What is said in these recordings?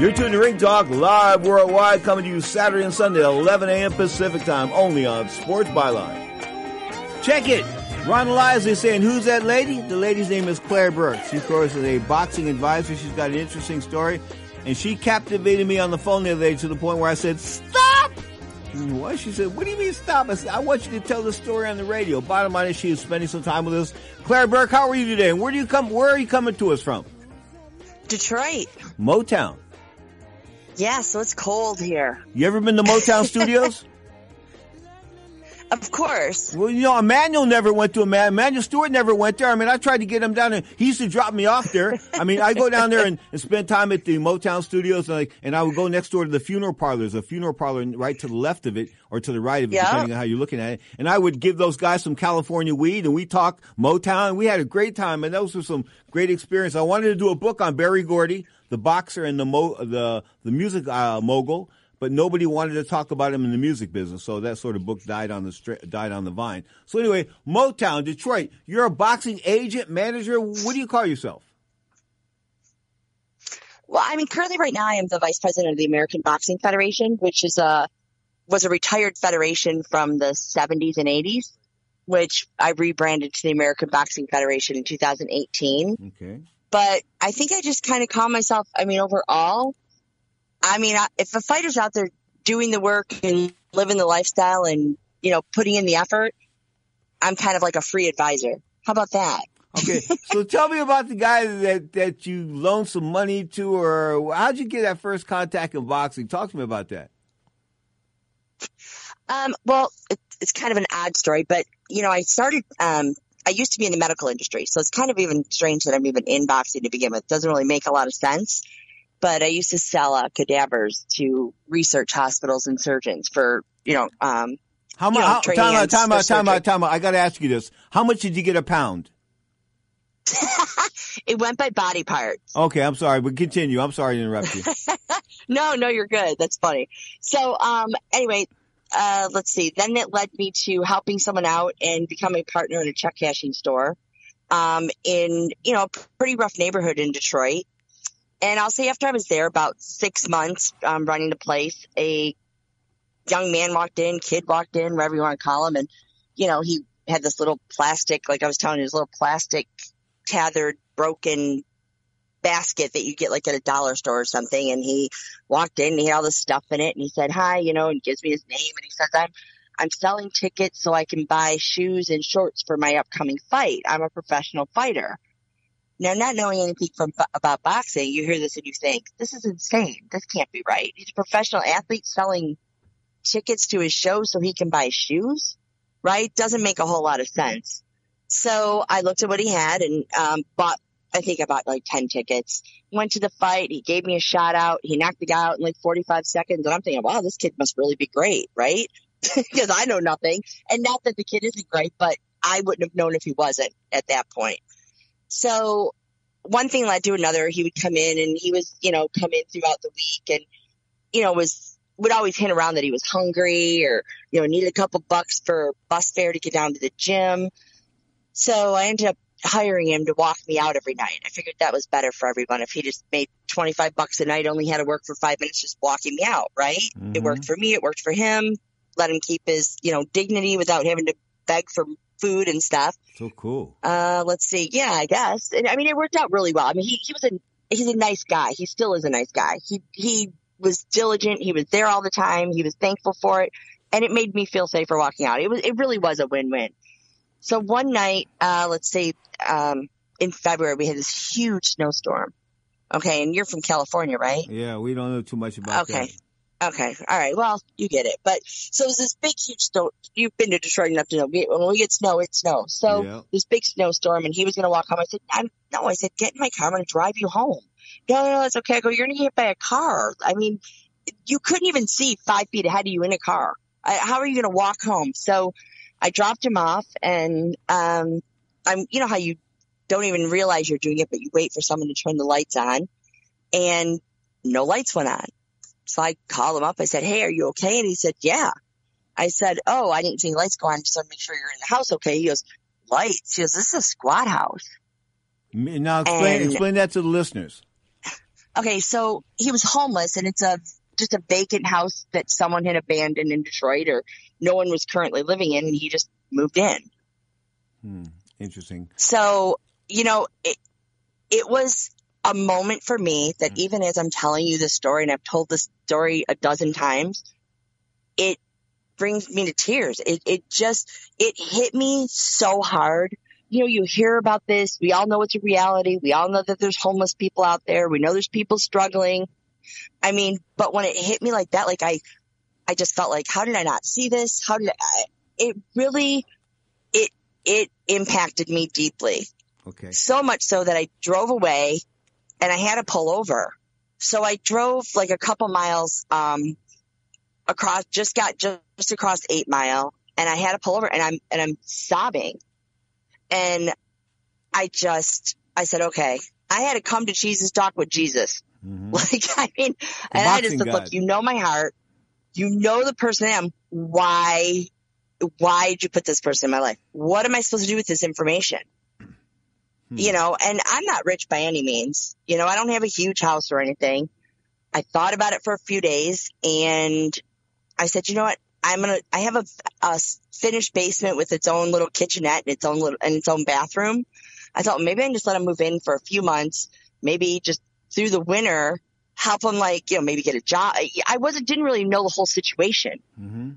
You're tuned to Ring Talk live worldwide, coming to you Saturday and Sunday, 11 a.m. Pacific time, only on Sports Byline. Check it. Ron Elias is saying, who's that lady? The lady's name is Claire Burke. She, of course, is a boxing advisor. She's got an interesting story. And she captivated me on the phone the other day to the point where I said, stop! What? She said, what do you mean stop? I said, I want you to tell the story on the radio. Bottom line is she is spending some time with us. Claire Burke, how are you today? And where do you come, where are you coming to us from? Detroit. Motown. Yeah, so it's cold here. You ever been to Motown Studios? Of course. Well, you know, Emanuel never went to a man. Emanuel Steward never went there. I mean, I tried to get him down there. He used to drop me off there. I mean, I go down there and, and spend time at the Motown Studios, and, like, and I would go next door to the funeral parlors, a funeral parlor right to the left of it or to the right of it, Yeah. depending on how you're looking at it. And I would give those guys some California weed, and we talked Motown. We had a great time, and those were some great experience. I wanted to do a book on Berry Gordy, the boxer and the mo- the the music uh, mogul but nobody wanted to talk about him in the music business. So that sort of book died on the stra- died on the vine. So anyway, Motown, Detroit. You're a boxing agent, manager. What do you call yourself? Well, I mean, currently right now I am the vice president of the American Boxing Federation, which is a was a retired federation from the 70s and 80s, which I rebranded to the American Boxing Federation in 2018. Okay. But I think I just kind of call myself. I mean, overall, I mean, if a fighter's out there doing the work and living the lifestyle and you know putting in the effort, I'm kind of like a free advisor. How about that? Okay. so tell me about the guy that that you loaned some money to, or how'd you get that first contact in boxing? Talk to me about that. Um, well, it, it's kind of an odd story, but you know, I started. Um, I used to be in the medical industry, so it's kind of even strange that I'm even in boxing to begin with. It doesn't really make a lot of sense. But I used to sell uh, cadavers to research hospitals and surgeons for you know. Um, How You much? know, how- Time out, time out, time out, time out. I got to ask you this: How much did you get a pound? it went by body parts. Okay, I'm sorry, but continue. I'm sorry to interrupt you. No, no, you're good. That's funny. So, um, anyway, uh, let's see. Then it led me to helping someone out and becoming a partner in a check cashing store, um, in, you know, a pretty rough neighborhood in Detroit. And I'll say after I was there about six months, um, running the place, a young man walked in, kid walked in, whatever you want to call him. And, you know, he had this little plastic, like I was telling you, this little plastic tethered, broken basket that you get like at a dollar store or something. And he walked in and he had all this stuff in it and he said, hi, you know, and gives me his name and he says, I'm, I'm selling tickets so I can buy shoes and shorts for my upcoming fight. I'm a professional fighter. Now, not knowing anything from about boxing, you hear this and you think, this is insane. This can't be right. He's a professional athlete selling tickets to his show so he can buy shoes, right? Doesn't make a whole lot of sense. So I looked at what he had and um, bought I think I bought like 10 tickets. Went to the fight. He gave me a shout out. He knocked the guy out in like 45 seconds. And I'm thinking, wow, this kid must really be great, right? Because I know nothing. And not that the kid isn't great, but I wouldn't have known if he wasn't at that point. So one thing led to another. He would come in and he was, you know, come in throughout the week and, you know, was, would always hint around that he was hungry or, you know, needed a couple bucks for bus fare to get down to the gym. So I ended up hiring him to walk me out every night. I figured that was better for everyone. If he just made 25 bucks a night, only had to work for five minutes, just walking me out, right? It Mhm. worked for me. It worked for him. Let him keep his, you know, dignity without having to beg for food and stuff. So cool. Uh, let's see. Yeah, I guess. And I mean, it worked out really well. I mean, he, he was a, he's a nice guy. He still is a nice guy. He, he was diligent. He was there all the time. He was thankful for it. And it made me feel safer walking out. It was, it really was a win-win. So one night, uh, let's say, um, in February, we had this huge snowstorm. Okay. And you're from California, right? Yeah, we don't know too much about that. Okay. All right. Well, you get it. But so it was this big, huge snow. You've been to Detroit enough to know when we get snow, it snows. So Yeah. this big snowstorm and he was going to walk home. I said, I'm, no, I said, get in my car. I'm going to drive you home. No, no, no, it's okay. I go, you're going to get hit by a car. I mean, you couldn't even see five feet ahead of you in a car. I, how are you going to walk home? So I dropped him off and, um, I'm, you know how you don't even realize you're doing it, but you wait for someone to turn the lights on and no lights went on. So I called him up. I said, Hey, are you okay? And he said, Yeah. I said, Oh, I didn't see lights go on. To make sure you're in the house okay. He goes, Lights? He goes, This is a squat house. Now explain And- explain that to the listeners. Okay, so he was homeless, and it's a just a vacant house that someone had abandoned in Detroit, or no one was currently living in, and he just moved in. Hmm. Interesting. So you know, it it was a moment for me that mm-hmm. even as I'm telling you this story, and I've told this story a dozen times, it brings me to tears. It it just it hit me so hard. You know, you hear about this. We all know it's a reality. We all know that there's homeless people out there. We know there's people struggling. I mean, but when it hit me like that, like I, I just felt like, how did I not see this? How did I, it really, it, it impacted me deeply. Okay. So much so that I drove away and I had to pull over. So I drove like a couple miles, um, across, just got just, across eight mile and I had to pull over and I'm, and I'm sobbing. And I just, I said, okay, I had to come to Jesus talk with Jesus. Mhm. Like, I mean, and I just said, God. look, you know my heart. You know the person I am. Why, why did you put this person in my life? What am I supposed to do with this information? Hmm. You know, and I'm not rich by any means. You know, I don't have a huge house or anything. I thought about it for a few days and I said, you know what? I'm going to, I have a, a finished basement with its own little kitchenette and its own little, and its own bathroom. I thought maybe I can just let him move in for a few months, maybe just through the winter, help him like, you know, maybe get a job. I- wasn't, didn't really know the whole situation. Mhm.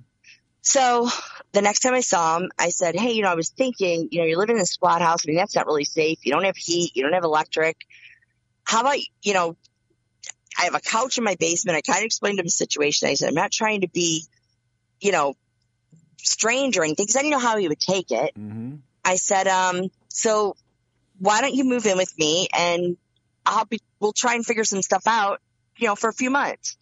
So the next time I saw him, I said, Hey, you know, I was thinking, you know, you're living in a squat house. I mean, that's not really safe. You don't have heat. You don't have electric. How about, you know, I have a couch in my basement. I kind of explained to him the situation. I said, I'm not trying to be, you know, strange or anything because I didn't know how he would take it. Mhm. I said, um, so why don't you move in with me and I'll be, we'll try and figure some stuff out, you know, for a few months.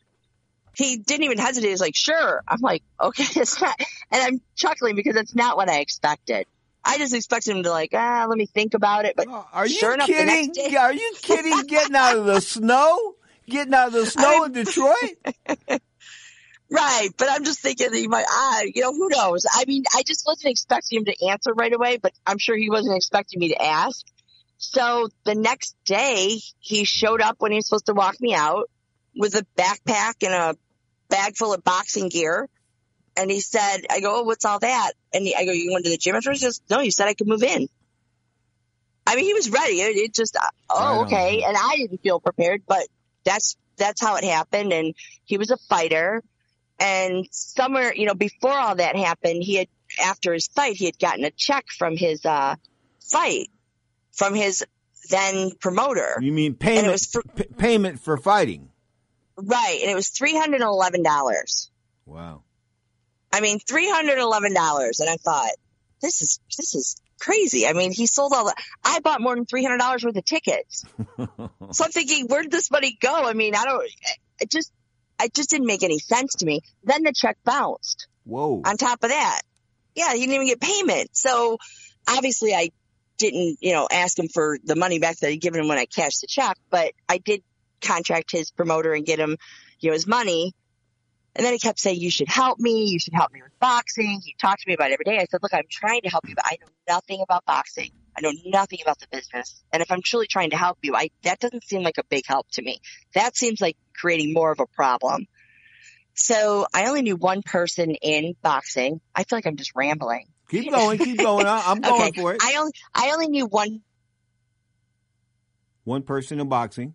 He didn't even hesitate. He's like, sure. I'm like, okay, it's not, and I'm chuckling because it's not what I expected. I just expected him to like, ah, let me think about it. But Oh, Are you sure enough, kidding? day- Are you kidding? Getting out of the snow? Getting out of the snow in Detroit? Right, but I'm just thinking that he might, ah, you know, who knows? I mean, I just wasn't expecting him to answer right away, but I'm sure he wasn't expecting me to ask. So the next day, he showed up when he was supposed to walk me out with a backpack and a bag full of boxing gear. And he said, I go, oh, what's all that? And he, I go, you went to the gym after? He says, no, you said I could move in. I mean, he was ready. It, it just, uh, oh, okay. And I didn't feel prepared, but that's, that's how it happened. And he was a fighter. And somewhere, you know, before all that happened, he had, after his fight, he had gotten a check from his, uh, fight, from his then promoter. You mean payment? was for- p- payment for fighting? Right. And it was $311. Wow. I mean, $311. And I thought, this is, this is crazy. I mean, he sold all the, I bought more than $300 worth of tickets. So I'm thinking, where did this money go? I mean, I don't, it just, it just didn't make any sense to me. Then the check bounced. Whoa. on top of that. Yeah, he didn't even get payment. So obviously I didn't, you know, ask him for the money back that I'd given him when I cashed the check, but I did contract his promoter and get him, you know, his money. And then he kept saying, you should help me. You should help me with boxing. He talked to me about it every day. I said, look, I'm trying to help you, but I know nothing about boxing. I know nothing about the business. And if I'm truly trying to help you, I, that doesn't seem like a big help to me. That seems like creating more of a problem. So I only knew one person in boxing. I feel like I'm just rambling. keep going. Keep going. I'm going okay. for it. I only, I only knew one One person in boxing.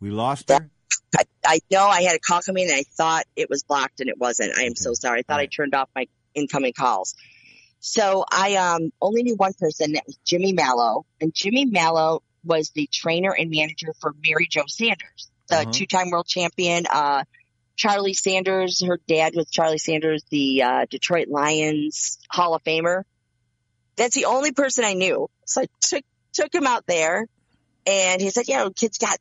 We lost her. I, I know I had a call coming and I thought it was blocked and it wasn't. I am so sorry. I thought I turned off my incoming calls. So I um only knew one person that was Jimmy Mallow, and Jimmy Mallow was the trainer and manager for Mary Jo Sanders, the Uh-huh. two-time world champion. Uh, Charlie Sanders, her dad was Charlie Sanders, the uh, Detroit Lions Hall of Famer. That's the only person I knew. So I took took him out there, and he said, "Yeah, kid's got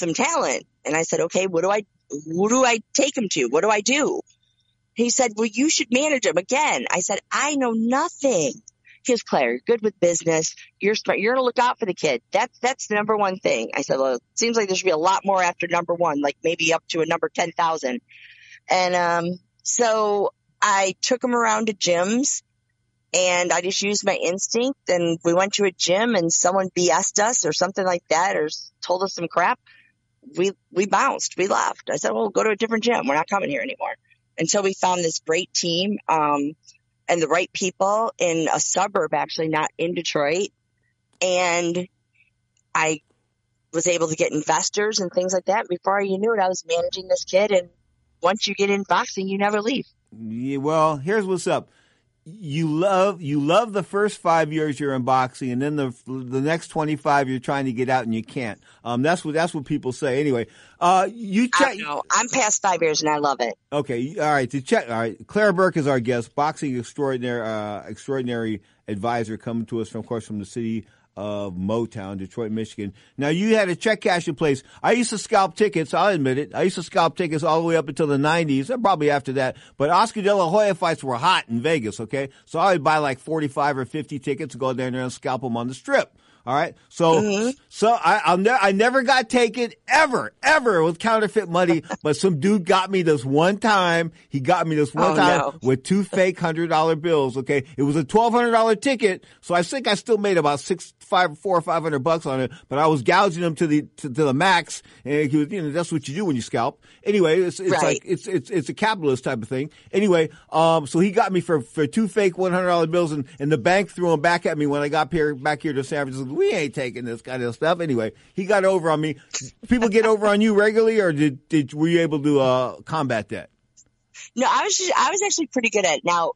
some talent." And I said, "Okay, what do I who do I take him to? What do I do?" He said, "Well, you should manage him again." I said, "I know nothing." He goes, "Claire, you're good with business. You're smart. You're gonna look out for the kid. That's that's the number one thing." I said, "Well, it seems like there should be a lot more after number one, like maybe up to a number ten thousand. And um, so I took him around to gyms, and I just used my instinct and we went to a gym and someone BS'd us or something like that or told us some crap. We, we bounced, we left. I said, well, go to a different gym. We're not coming here anymore. Until we found this great team, um, and the right people in a suburb, actually not in Detroit. And I was able to get investors and things like that. Before you knew it, I was managing this kid. And once you get in boxing, you never leave. Yeah, well, here's what's up you love you love the first five years you're in boxing, and then the the next twenty five you're trying to get out and you can't. Um, that's what that's what people say. Anyway, uh, you check. I'm past five years and I love it. Okay, all right. To check, all right. Claire Burke is our guest, boxing extraordinary uh, extraordinary advisor, coming to us from, of course, from the city of Motown, Detroit, Michigan. Now you had a check cashing place. I used to scalp tickets. I'll admit it. I used to scalp tickets all the way up until the '90s, and probably after that. But Oscar De La Hoya fights were hot in Vegas. Okay, so I would buy like 45 or 50 tickets, go down there and scalp them on the strip. All right. So, mm-hmm. so I, ne- I never got taken ever, ever with counterfeit money, but some dude got me this one time. He got me this one oh, time no. with two fake hundred dollar bills. Okay. It was a $1,200 ticket. So I think I still made about six, five, four or five hundred bucks on it, but I was gouging them to the, to, to the max. And he was, you know, that's what you do when you scalp. Anyway, it's, it's right. like, it's, it's, it's a capitalist type of thing. Anyway, um, so he got me for, for two fake $100 bills and, and the bank threw them back at me when I got here, back here to San Francisco we ain't taking this kind of stuff. Anyway, he got over on me. People get over on you regularly, or did, did were you able to uh, combat that? No, I was just, I was actually pretty good at it. Now,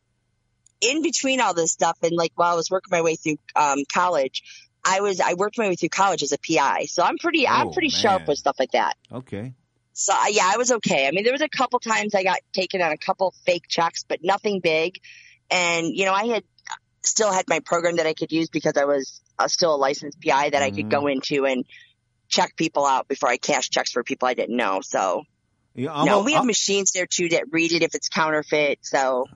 in between all this stuff, and like while I was working my way through um, college, I was I worked my way through college as a PI, so I'm pretty oh, I'm pretty man. sharp with stuff like that. Okay. So uh, yeah, I was okay. I mean, there was a couple times I got taken on a couple fake checks, but nothing big. And you know, I had still had my program that I could use because I was uh, still a licensed PI that mm-hmm. I could go mm-hmm. into and check people out before I cash checks for people I didn't know. So, yeah, no, a, we have I'm, machines there too that read it if it's counterfeit. So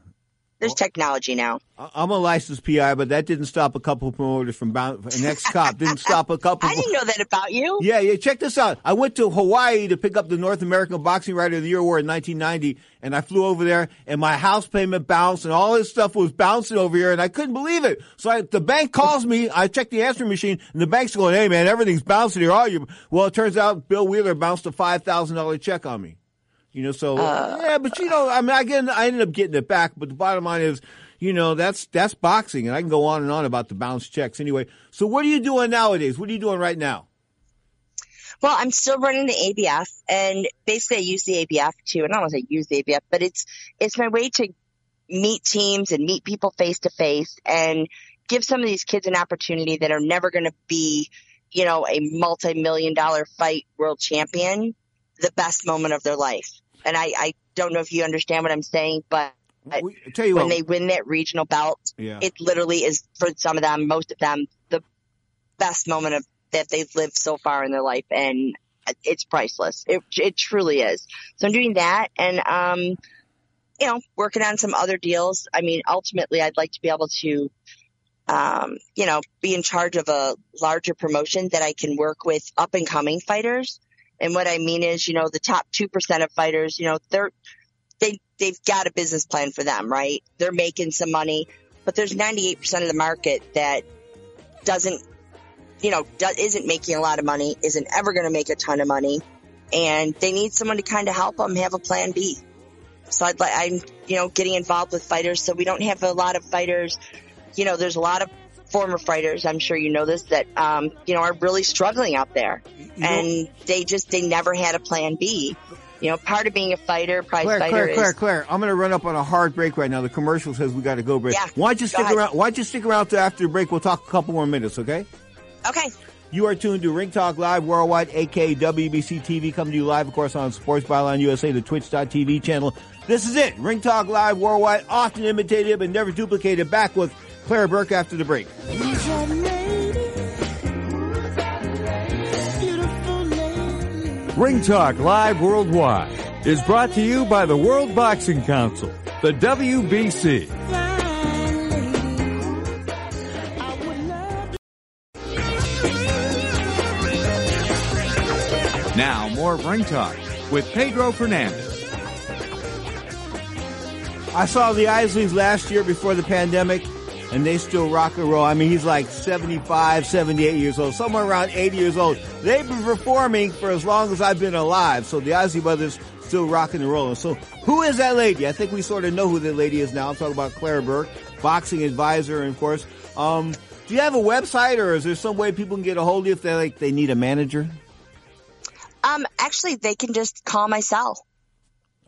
there's technology now. I'm a licensed PI, but that didn't stop a couple of promoters from bound. An ex-cop didn't stop a couple. I didn't know that about you. Yeah, yeah. Check this out. I went to Hawaii to pick up the North American Boxing Writer of the Year award in 1990, and I flew over there, and my house payment bounced, and all this stuff was bouncing over here, and I couldn't believe it. So I, the bank calls me. I check the answering machine, and the bank's going, "Hey, man, everything's bouncing here. Are you?" Well, it turns out Bill Wheeler bounced a five thousand dollar check on me. You know, so uh, yeah, but you know, I mean, again, I ended up getting it back. But the bottom line is you know, that's that's boxing, and I can go on and on about the bounce checks. Anyway, so what are you doing nowadays? What are you doing right now? Well, I'm still running the ABF, and basically I use the ABF too. And I don't want to say use the ABF, but it's it's my way to meet teams and meet people face to face, and give some of these kids an opportunity that are never going to be, you know, a multi-million dollar fight world champion, the best moment of their life. And I, I don't know if you understand what I'm saying, but we, when what, they win that regional belt, yeah. it literally is for some of them, most of them, the best moment of that they've lived so far in their life, and it's priceless. It it truly is. So I'm doing that, and um, you know, working on some other deals. I mean, ultimately, I'd like to be able to. Um, you know, be in charge of a larger promotion that I can work with up and coming fighters. And what I mean is, you know, the top 2% of fighters, you know, they're, they they've got a business plan for them, right? They're making some money, but there's 98% of the market that doesn't, you know, do, isn't making a lot of money, isn't ever going to make a ton of money, and they need someone to kind of help them have a plan B. So I'd like, I'm, you know, getting involved with fighters. So we don't have a lot of fighters. You know, there's a lot of former fighters. I'm sure you know this that, um, you know, are really struggling out there, you and know, they just they never had a plan B you know, part of being a fighter, prize Claire, fighter Claire, is. Claire, Claire, I'm going to run up on a hard break right now. The commercial says we got to go break. Yeah, why don't you stick around? Why don't you stick around to after the break? We'll talk a couple more minutes, okay? Okay. You are tuned to Ring Talk Live Worldwide, aka WBC TV, coming to you live, of course, on Sports Byline USA, the Twitch.tv channel. This is it. Ring Talk Live Worldwide, often imitated but never duplicated. Back with Claire Burke after the break. Ring Talk Live Worldwide is brought to you by the World Boxing Council, the WBC. Now, more Ring Talk with Pedro Fernandez. I saw the Isleys last year before the pandemic. And they still rock and roll. I mean, he's like 75, 78 years old, somewhere around 80 years old. They've been performing for as long as I've been alive. So the Isley Brothers still rocking and rolling. So who is that lady? I think we sort of know who the lady is now. I'm talking about Claire Burke, boxing advisor, and of course, um, do you have a website or is there some way people can get a hold of you if they like they need a manager? Um, actually, they can just call my cell.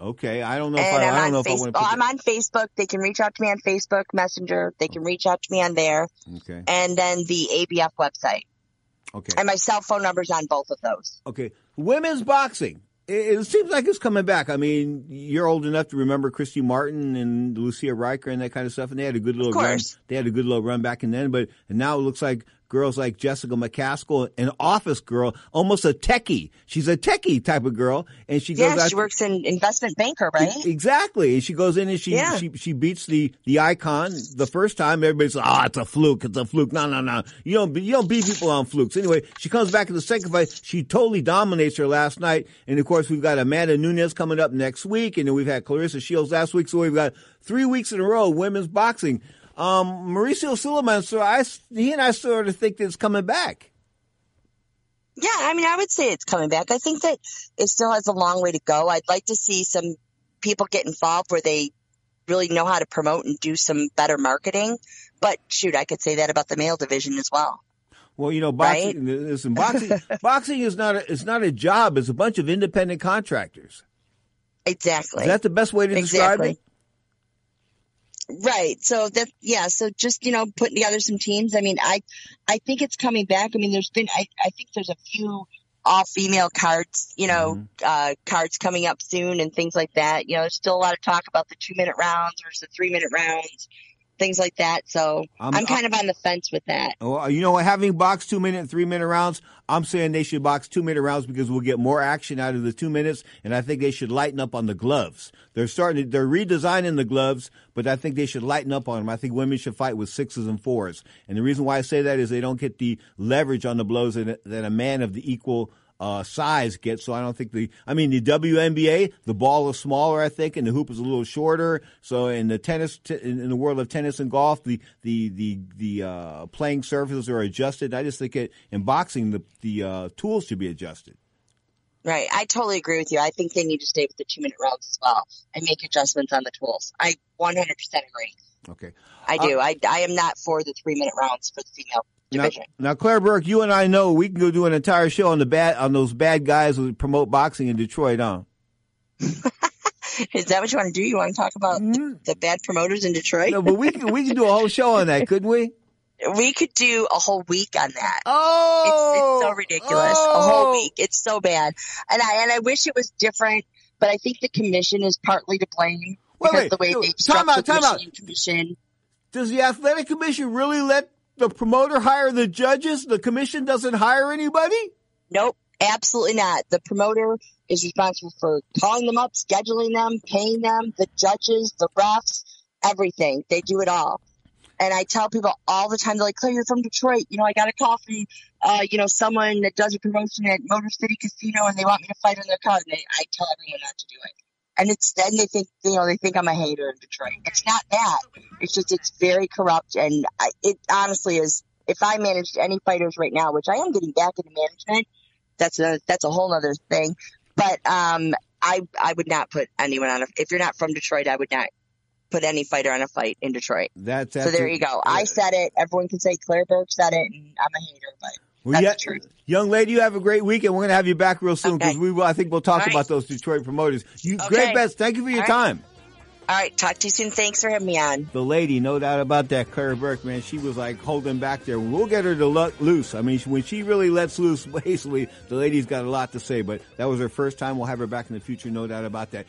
Okay, I don't know. And if I, I'm I don't on know if I Facebook. want to. Put I'm on Facebook. They can reach out to me on Facebook Messenger. They can reach out to me on there, okay, and then the ABF website. okay, And my cell phone number's on both of those. okay. Women's boxing. It, it seems like it's coming back. I mean, you're old enough to remember Christy Martin and Lucia Rijker and that kind of stuff, and they had a good little run. course. They had a good little run back in then, but and now it looks like girls like Jessica McCaskill, an office girl, almost a techie. She's a techie type of girl, and she goes Yeah, she works in investment banker, right? Exactly. And she goes in and she, Yeah. she she beats the the icon the first time. Everybody's like, "Ah, it's a fluke. It's a fluke." No, no, no. You don't be- you don't beat people on flukes. Anyway, she comes back in the second fight. She totally dominates her last night. And of course, we've got Amanda Nunes coming up next week, and then we've had Claressa Shields last week. So we've got three weeks in a row of women's boxing. Um, Mauricio Sulaiman, so I he and I sort of think that it's coming back. Yeah, I mean, I would say it's coming back. I think that it still has a long way to go. I'd like to see some people get involved where they really know how to promote and do some better marketing. But shoot, I could say that about the male division as well. Well, you know, boxing. Listen, boxing. boxing is not a, it's not a job. It's a bunch of independent contractors. Exactly. Is that the best way to describe Exactly. it? Right. So that yeah, so just, you know, putting together some teams. I mean, I I think it's coming back. I mean, there's been I, I think there's a few all female cards, you know, Mm-hmm. uh cards coming up soon and things like that. You know, there's still a lot of talk about the 2 minute rounds versus the 3 minute rounds, things like that. So, I'm- I'm, kind of on the fence with that. Well, you know, having boxed two minute, three minute rounds, I'm saying they should box two minute rounds because we'll get more action out of the two minutes, and I think they should lighten up on the gloves. They're starting, to, they're redesigning the gloves, but I think they should lighten up on them. I think women should fight with sixes and fours, and the reason why I say that is they don't get the leverage on the blows that, that a man of the equal uh, size gets. So I don't think the, I mean, the WNBA, the ball is smaller, I think, and the hoop is a little shorter. So in the tennis, t- in, the world of tennis and golf, the, the, the, the, uh, playing surfaces are adjusted. I just think it, in boxing, the, the, uh, tools should be adjusted. Right. I totally agree with you. I think they need to stay with the 2 minute rounds as well and make adjustments on the tools. I 100% agree. Okay. I do. I, I am not for the 3 minute rounds for the female division. now, Claire Burke, you and I know we can go do an entire show on the bad, on those bad guys who promote boxing in Detroit, huh? Is that what you want to do? You want to talk about the, mm-hmm. the bad promoters in Detroit? No, but we can, we can do a whole show on that, couldn't we? We could do a whole week on that. Oh, It's, it's so ridiculous. A Oh! whole week. It's so bad. And I and I wish it was different, but I think the commission is partly to blame Wait, because wait. the way No, they time structured out, time out. Commission. Does the athletic commission really let the promoter hire the judges? The commission doesn't hire anybody? Nope, absolutely not. The promoter is responsible for calling them up, scheduling them, paying them, the judges, the refs, everything. They do it all. And I tell people all the time, they're like, Claire, you're from Detroit. You know, I got a call from, uh, you know, someone that does a promotion at Motor City Casino and they want me to fight on their card. And they, I tell everyone not to do it. And it's, then they think, you know, they think I'm a hater in Detroit. It's not that. It's just, it's very corrupt. And I, it honestly is, if I managed any fighters right now, which I am getting back into management, that's a, that's a whole other thing. But, um, I, I would not put anyone on a, if you're not from Detroit, I would not put any fighter on a fight in Detroit. That's, So that's there you go. I said it. Everyone can say Claire Burke said it, and I'm a hater, but Well, that's yeah, young lady, you have a great week, and we're going to have you back real soon because Okay. we will. I think we'll talk right. about those Detroit promoters. You Okay. great bets. Thank you for your All right. time. All right, talk to you soon. Thanks for having me on. The lady, no doubt about that, Claire Burke, man, she was like holding back there. We'll get her to let loose. I mean, when she really lets loose, basically, the lady's got a lot to say. But that was her first time. We'll have her back in the future, no doubt about that.